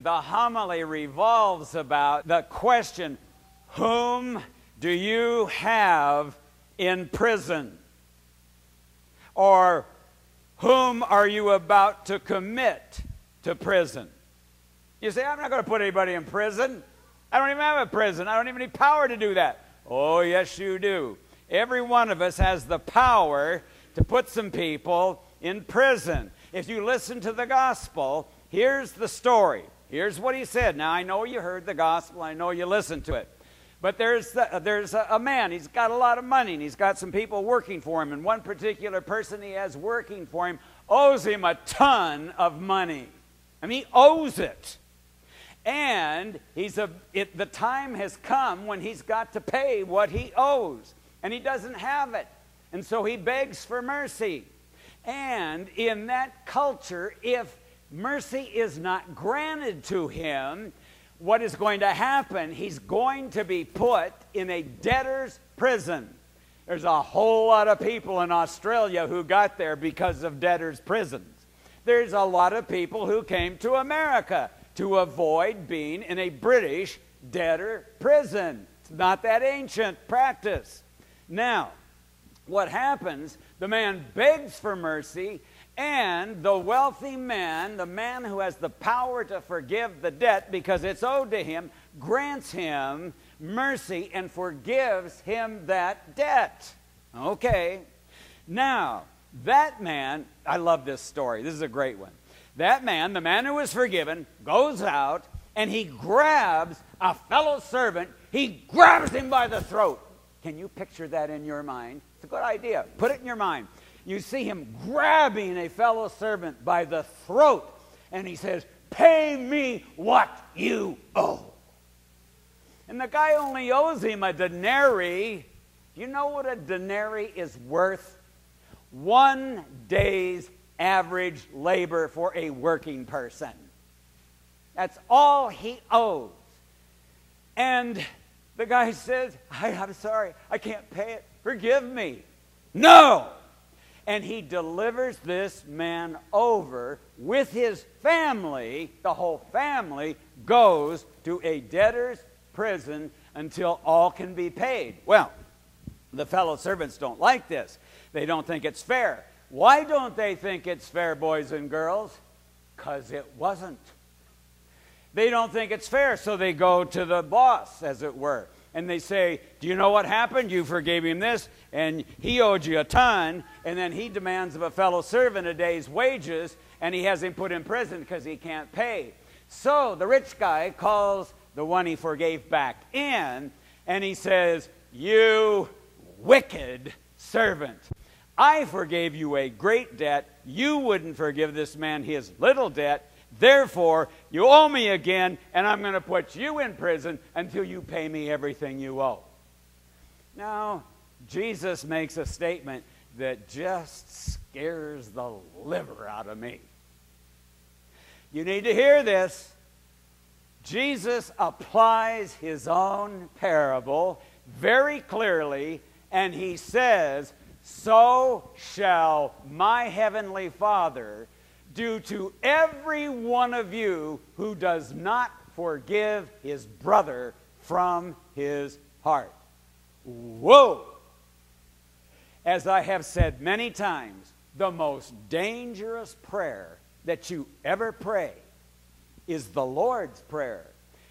The homily revolves about the question Whom do you have in prison? Or whom are you about to commit to prison? You say, I'm not going to put anybody in prison. I don't even have a prison. I don't even need power to do that. Oh, yes, you do. Every one of us has the power to put some people in prison. If you listen to the gospel, here's the story. Here's what he said. Now, I know you heard the gospel, I know you listened to it. But there's, the, there's a, a, man, he's got a lot of money, and he's got some people working for him. And one particular person he has working for him owes him a ton of money. I mean, he owes it. And he's a, it, the time has come when he's got to pay what he owes, and he doesn't have it. And so he begs for mercy. And in that culture, if mercy is not granted to him, what is going to happen? He's going to be put in a debtor's prison. There's a whole lot of people in Australia who got there because of debtor's prisons. There's a lot of people who came to America to avoid being in a British debtor prison. It's not that ancient practice. Now, what happens? The man begs for mercy, and the wealthy man, the man who has the power to forgive the debt because it's owed to him, grants him mercy and forgives him that debt. Okay. Now, that man, I love this story. This is a great one. That man, the man who was forgiven, goes out and he grabs a fellow servant. He grabs him by the throat. Can you picture that in your mind? It's a good idea. Put it in your mind. You see him grabbing a fellow servant by the throat, and he says, Pay me what you owe. And the guy only owes him a denarii. Do you know what a denarii is worth? One day's average labor for a working person. That's all he owes. And the guy says, I, am sorry, I can't pay it. Forgive me. No! And he delivers this man over with his family. The whole family goes to a debtor's prison until all can be paid. Well, the fellow servants don't like this. They don't think it's fair. Why don't they think it's fair, boys and girls? Because it wasn't. They don't think it's fair, so they go to the boss, as it were, and they say, Do you know what happened? You forgave him this, and he owed you a ton, and then he demands of a fellow servant a day's wages, and he has him put in prison because he can't pay. So the rich guy calls the one he forgave back in, and he says, You wicked servant. I forgave you a great debt. You wouldn't forgive this man his little debt. Therefore, you owe me again, and I'm going to put you in prison until you pay me everything you owe. Now, Jesus makes a statement that just scares the liver out of me. You need to hear this. Jesus applies his own parable very clearly, and he says, so shall my heavenly Father do to every one of you who does not forgive his brother from his heart. Whoa! As I have said many times, the most dangerous prayer that you ever pray is the Lord's Prayer.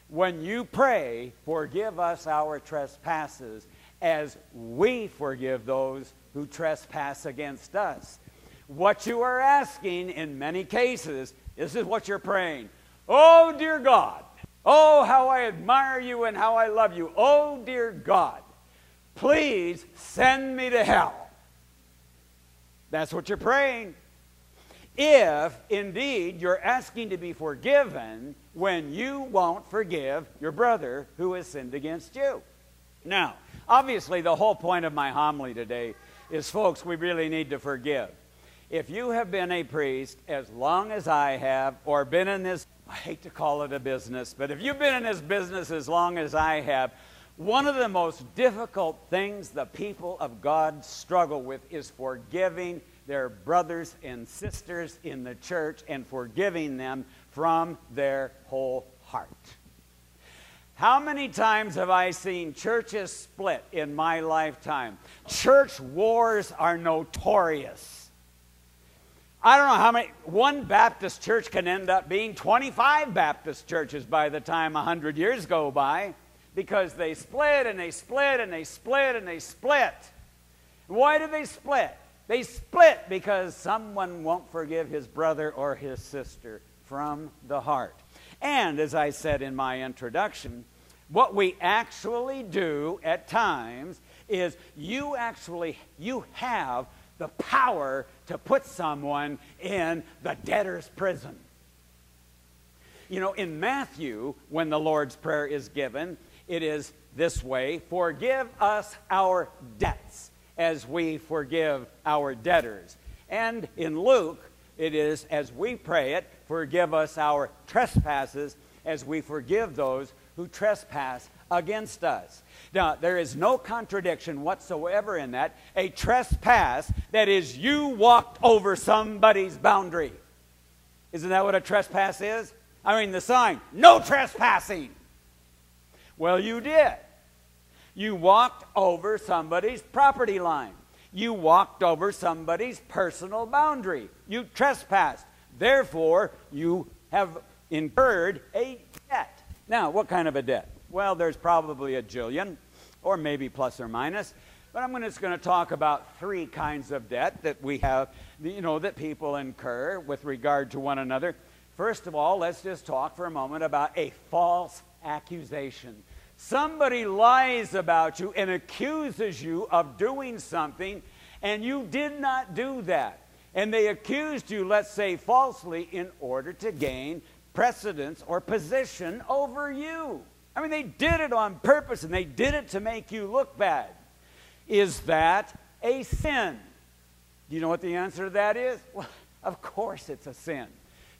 When you pray, forgive us our trespasses as we forgive those who trespass against us. What you are asking in many cases, this is what you're praying. Oh, dear God. Oh, how I admire you and how I love you. Oh, dear God. Please send me to hell. That's what you're praying. If indeed you're asking to be forgiven when you won't forgive your brother who has sinned against you. Now, obviously, the whole point of my homily today is, folks, we really need to forgive. If you have been a priest as long as I have, or been in this, I hate to call it a business, but if you've been in this business as long as I have, one of the most difficult things the people of God struggle with is forgiving their brothers and sisters in the church and forgiving them from their whole heart. How many times have I seen churches split in my lifetime? Church wars are notorious. I don't know how many, one Baptist church can end up being 25 Baptist churches by the time 100 years go by because they split and they split and they split and they split. Why do they split? They split because someone won't forgive his brother or his sister from the heart. And as I said in my introduction, what we actually do at times is you actually you have the power to put someone in the debtor's prison. You know, in Matthew, when the Lord's Prayer is given, it is this way Forgive us our debts as we forgive our debtors. And in Luke, it is as we pray it, forgive us our trespasses as we forgive those who trespass against us. Now, there is no contradiction whatsoever in that. A trespass, that is, you walked over somebody's boundary. Isn't that what a trespass is? I mean, the sign, no trespassing. Well, you did. You walked over somebody's property line. You walked over somebody's personal boundary. You trespassed. Therefore, you have incurred a debt. Now, what kind of a debt? Well, there's probably a jillion, or maybe plus or minus. But I'm just going to talk about three kinds of debt that we have, you know, that people incur with regard to one another. First of all, let's just talk for a moment about a false accusation. Somebody lies about you and accuses you of doing something, and you did not do that. And they accused you, let's say falsely, in order to gain precedence or position over you. I mean, they did it on purpose and they did it to make you look bad. Is that a sin? Do you know what the answer to that is? Well, of course it's a sin.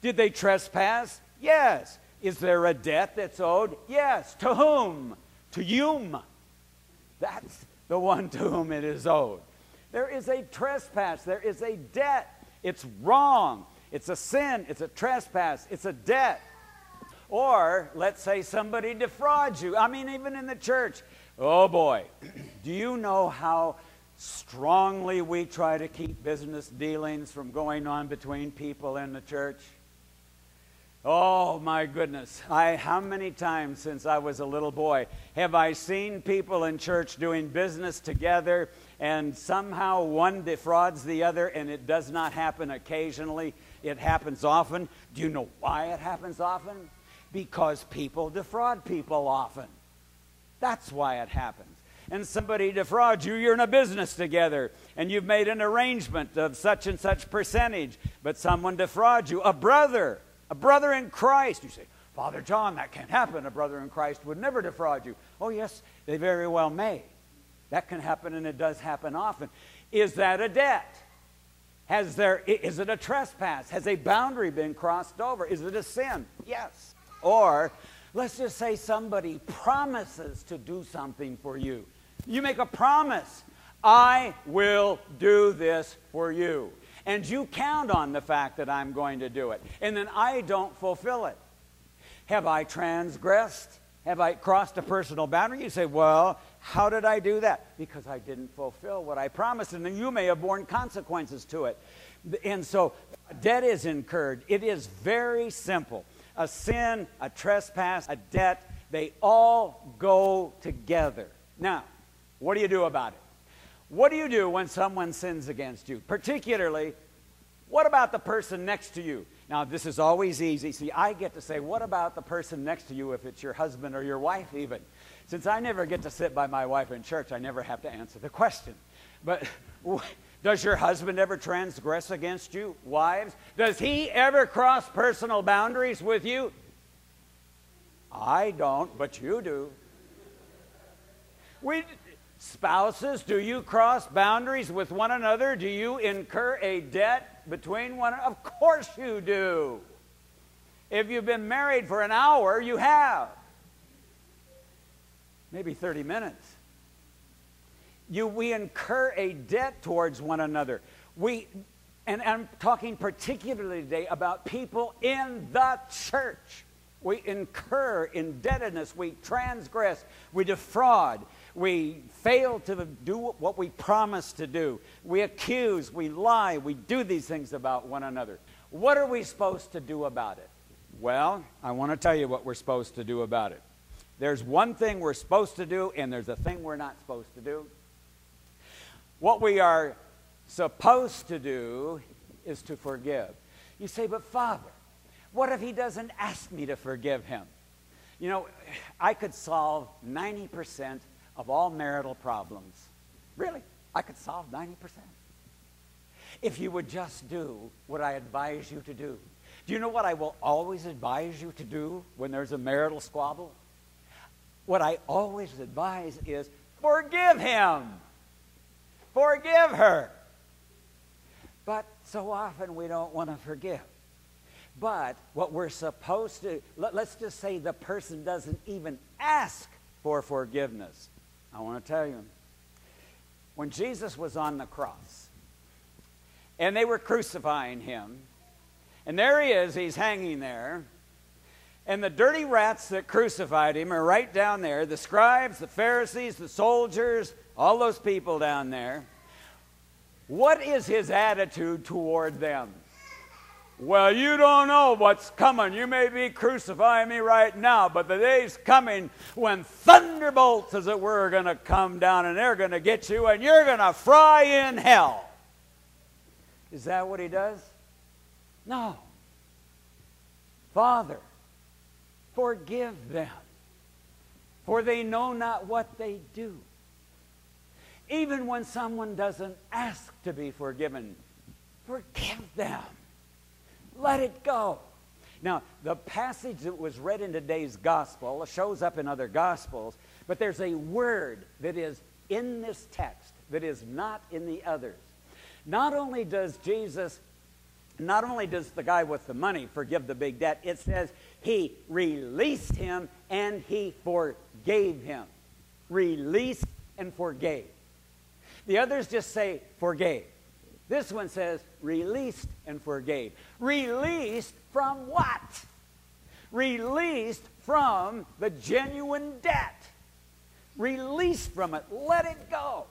Did they trespass? Yes. Is there a debt that's owed? Yes. To whom? To whom? That's the one to whom it is owed. There is a trespass. There is a debt. It's wrong. It's a sin. It's a trespass. It's a debt. Or let's say somebody defrauds you. I mean, even in the church. Oh boy, do you know how strongly we try to keep business dealings from going on between people in the church? Oh my goodness. I how many times since I was a little boy have I seen people in church doing business together and somehow one defrauds the other and it does not happen occasionally, it happens often. Do you know why it happens often? Because people defraud people often. That's why it happens. And somebody defrauds you, you're in a business together, and you've made an arrangement of such and such percentage, but someone defrauds you, a brother a brother in Christ. You say, Father John, that can't happen. A brother in Christ would never defraud you. Oh, yes, they very well may. That can happen, and it does happen often. Is that a debt? Has there, is it a trespass? Has a boundary been crossed over? Is it a sin? Yes. Or let's just say somebody promises to do something for you. You make a promise I will do this for you and you count on the fact that I'm going to do it, and then I don't fulfill it. Have I transgressed? Have I crossed a personal boundary? You say, well, how did I do that? Because I didn't fulfill what I promised, and then you may have borne consequences to it. And so, debt is incurred. It is very simple. A sin, a trespass, a debt, they all go together. Now, what do you do about it? What do you do when someone sins against you? Particularly, what about the person next to you? Now, this is always easy. See, I get to say, what about the person next to you if it's your husband or your wife, even? Since I never get to sit by my wife in church, I never have to answer the question. But does your husband ever transgress against you, wives? Does he ever cross personal boundaries with you? I don't, but you do. We, Spouses, do you cross boundaries with one another? Do you incur a debt between one another? Of course you do. If you've been married for an hour, you have. Maybe 30 minutes. You, we incur a debt towards one another. We, And I'm talking particularly today about people in the church. We incur indebtedness, we transgress, we defraud, we fail to do what we promise to do, we accuse, we lie, we do these things about one another. What are we supposed to do about it? Well, I want to tell you what we're supposed to do about it. There's one thing we're supposed to do, and there's a thing we're not supposed to do. What we are supposed to do is to forgive. You say, but Father, what if he doesn't ask me to forgive him? You know, I could solve 90% of all marital problems. Really, I could solve 90%. If you would just do what I advise you to do. Do you know what I will always advise you to do when there's a marital squabble? What I always advise is forgive him, forgive her. But so often we don't want to forgive. But what we're supposed to, let, us just say the person doesn't even ask for forgiveness. I want to tell you, when Jesus was on the cross and they were crucifying him, and there he is, he's hanging there, and the dirty rats that crucified him are right down there the scribes, the Pharisees, the soldiers, all those people down there. What is his attitude toward them? Well, you don't know what's coming. You may be crucifying me right now, but the day's coming when thunderbolts, as it were, are going to come down and they're going to get you and you're going to fry in hell. Is that what he does? No. Father, forgive them, for they know not what they do. Even when someone doesn't ask to be forgiven, forgive them. Let it go. Now, the passage that was read in today's gospel shows up in other gospels, but there's a word that is in this text that is not in the others. Not only does Jesus, not only does the guy with the money forgive the big debt, it says he released him and he forgave him. Released and forgave. The others just say forgave. This one says released and forgave. Released from what? Released from the genuine debt. Released from it. Let it go.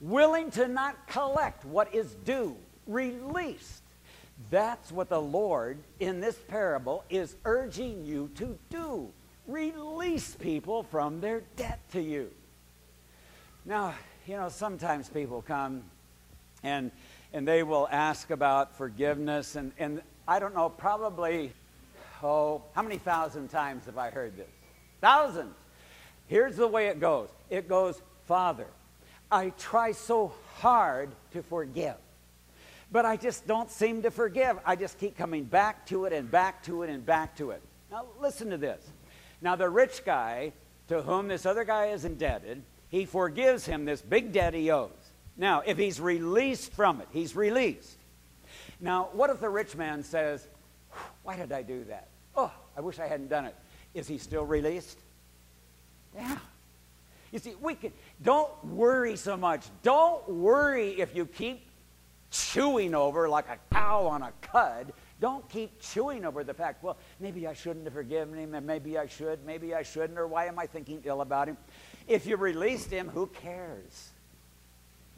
Willing to not collect what is due. Released. That's what the Lord in this parable is urging you to do. Release people from their debt to you. Now, you know, sometimes people come and and they will ask about forgiveness and, and I don't know, probably oh, how many thousand times have I heard this? Thousands. Here's the way it goes. It goes, Father, I try so hard to forgive. But I just don't seem to forgive. I just keep coming back to it and back to it and back to it. Now, listen to this. Now, the rich guy to whom this other guy is indebted, he forgives him this big debt he owes. Now, if he's released from it, he's released. Now, what if the rich man says, Why did I do that? Oh, I wish I hadn't done it. Is he still released? Yeah. You see, we can don't worry so much. Don't worry if you keep chewing over like a cow on a cud. Don't keep chewing over the fact, well, maybe I shouldn't have forgiven him, and maybe I should, maybe I shouldn't, or why am I thinking ill about him? If you released him, who cares?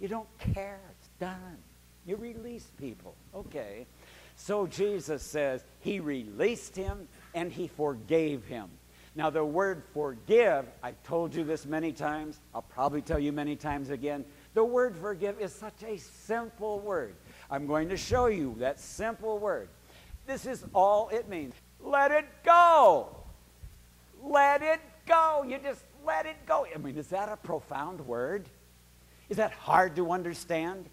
You don't care. It's done. You release people. Okay. So Jesus says he released him and he forgave him. Now, the word forgive, I've told you this many times. I'll probably tell you many times again. The word forgive is such a simple word. I'm going to show you that simple word. This is all it means. Let it go. Let it go. You just let it go. I mean, is that a profound word? Is that hard to understand?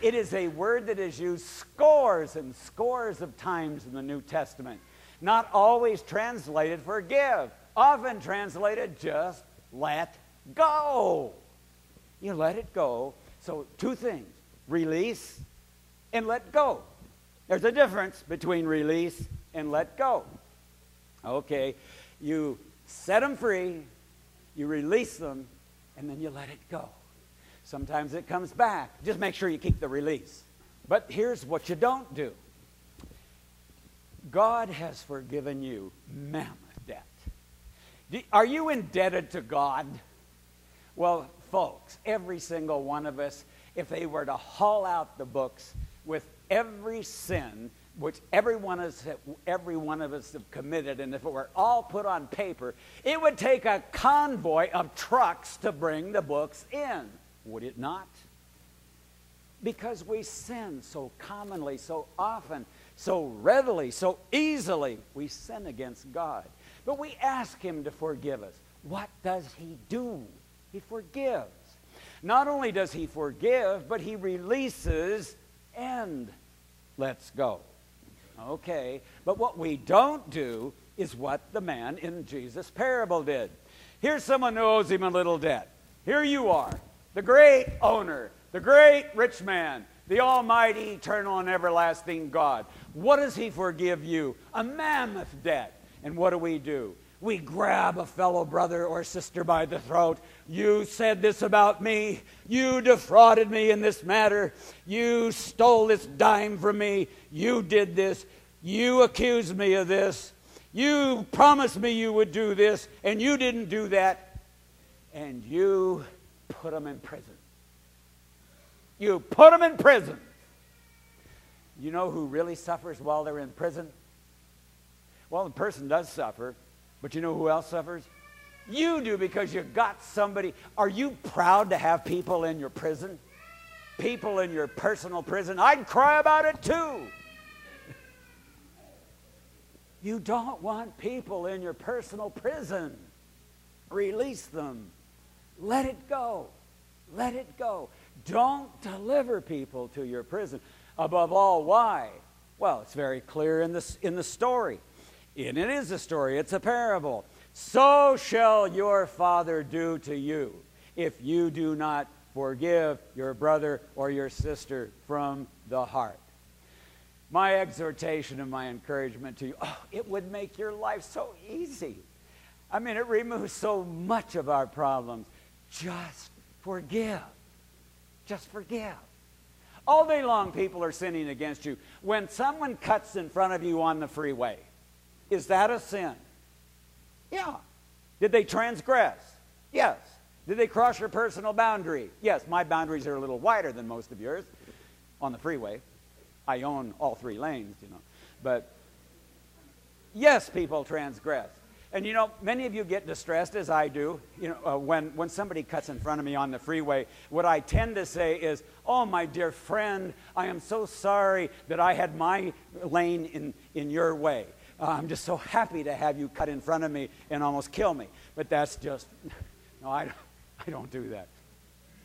It is a word that is used scores and scores of times in the New Testament. Not always translated forgive, often translated just let go. You let it go. So, two things release and let go. There's a difference between release and let go. Okay, you set them free, you release them, and then you let it go. Sometimes it comes back. Just make sure you keep the release. But here's what you don't do God has forgiven you mammoth debt. Are you indebted to God? Well, folks, every single one of us, if they were to haul out the books with every sin which every one, of us, every one of us have committed, and if it were all put on paper, it would take a convoy of trucks to bring the books in, would it not? Because we sin so commonly, so often, so readily, so easily, we sin against God. But we ask Him to forgive us. What does He do? He forgives. Not only does He forgive, but He releases and lets go. Okay, but what we don't do is what the man in Jesus' parable did. Here's someone who owes him a little debt. Here you are, the great owner, the great rich man, the almighty, eternal, and everlasting God. What does he forgive you? A mammoth debt. And what do we do? We grab a fellow brother or sister by the throat. You said this about me. You defrauded me in this matter. You stole this dime from me. You did this. You accused me of this. You promised me you would do this, and you didn't do that. And you put them in prison. You put them in prison. You know who really suffers while they're in prison? Well, the person does suffer but you know who else suffers? You do because you got somebody. Are you proud to have people in your prison? People in your personal prison? I'd cry about it too. You don't want people in your personal prison. Release them. Let it go. Let it go. Don't deliver people to your prison. Above all, why? Well, it's very clear in, this, in the story. And it is a story, it's a parable. So shall your Father do to you if you do not forgive your brother or your sister from the heart. My exhortation and my encouragement to you oh, it would make your life so easy. I mean, it removes so much of our problems. Just forgive. Just forgive. All day long, people are sinning against you. When someone cuts in front of you on the freeway, is that a sin? Yeah. Did they transgress? Yes. Did they cross your personal boundary? Yes. My boundaries are a little wider than most of yours on the freeway. I own all three lanes, you know. But yes, people transgress. And you know, many of you get distressed, as I do, you know, uh, when, when somebody cuts in front of me on the freeway. What I tend to say is, Oh, my dear friend, I am so sorry that I had my lane in, in your way. Uh, I'm just so happy to have you cut in front of me and almost kill me. But that's just, no, I, I don't do that.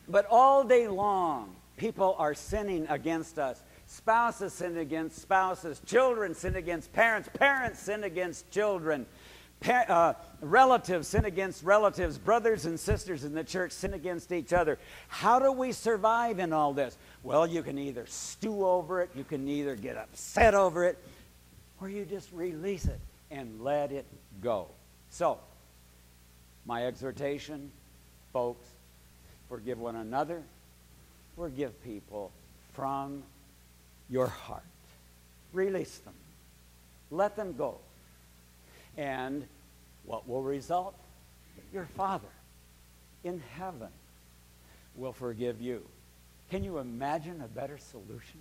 But all day long, people are sinning against us. Spouses sin against spouses. Children sin against parents. Parents sin against children. Pa- uh, relatives sin against relatives. Brothers and sisters in the church sin against each other. How do we survive in all this? Well, you can either stew over it, you can either get upset over it, or you just release it and let it go. So, my exhortation, folks, forgive one another, forgive people from your heart. Release them. Let them go. And what will result? Your Father in heaven will forgive you. Can you imagine a better solution?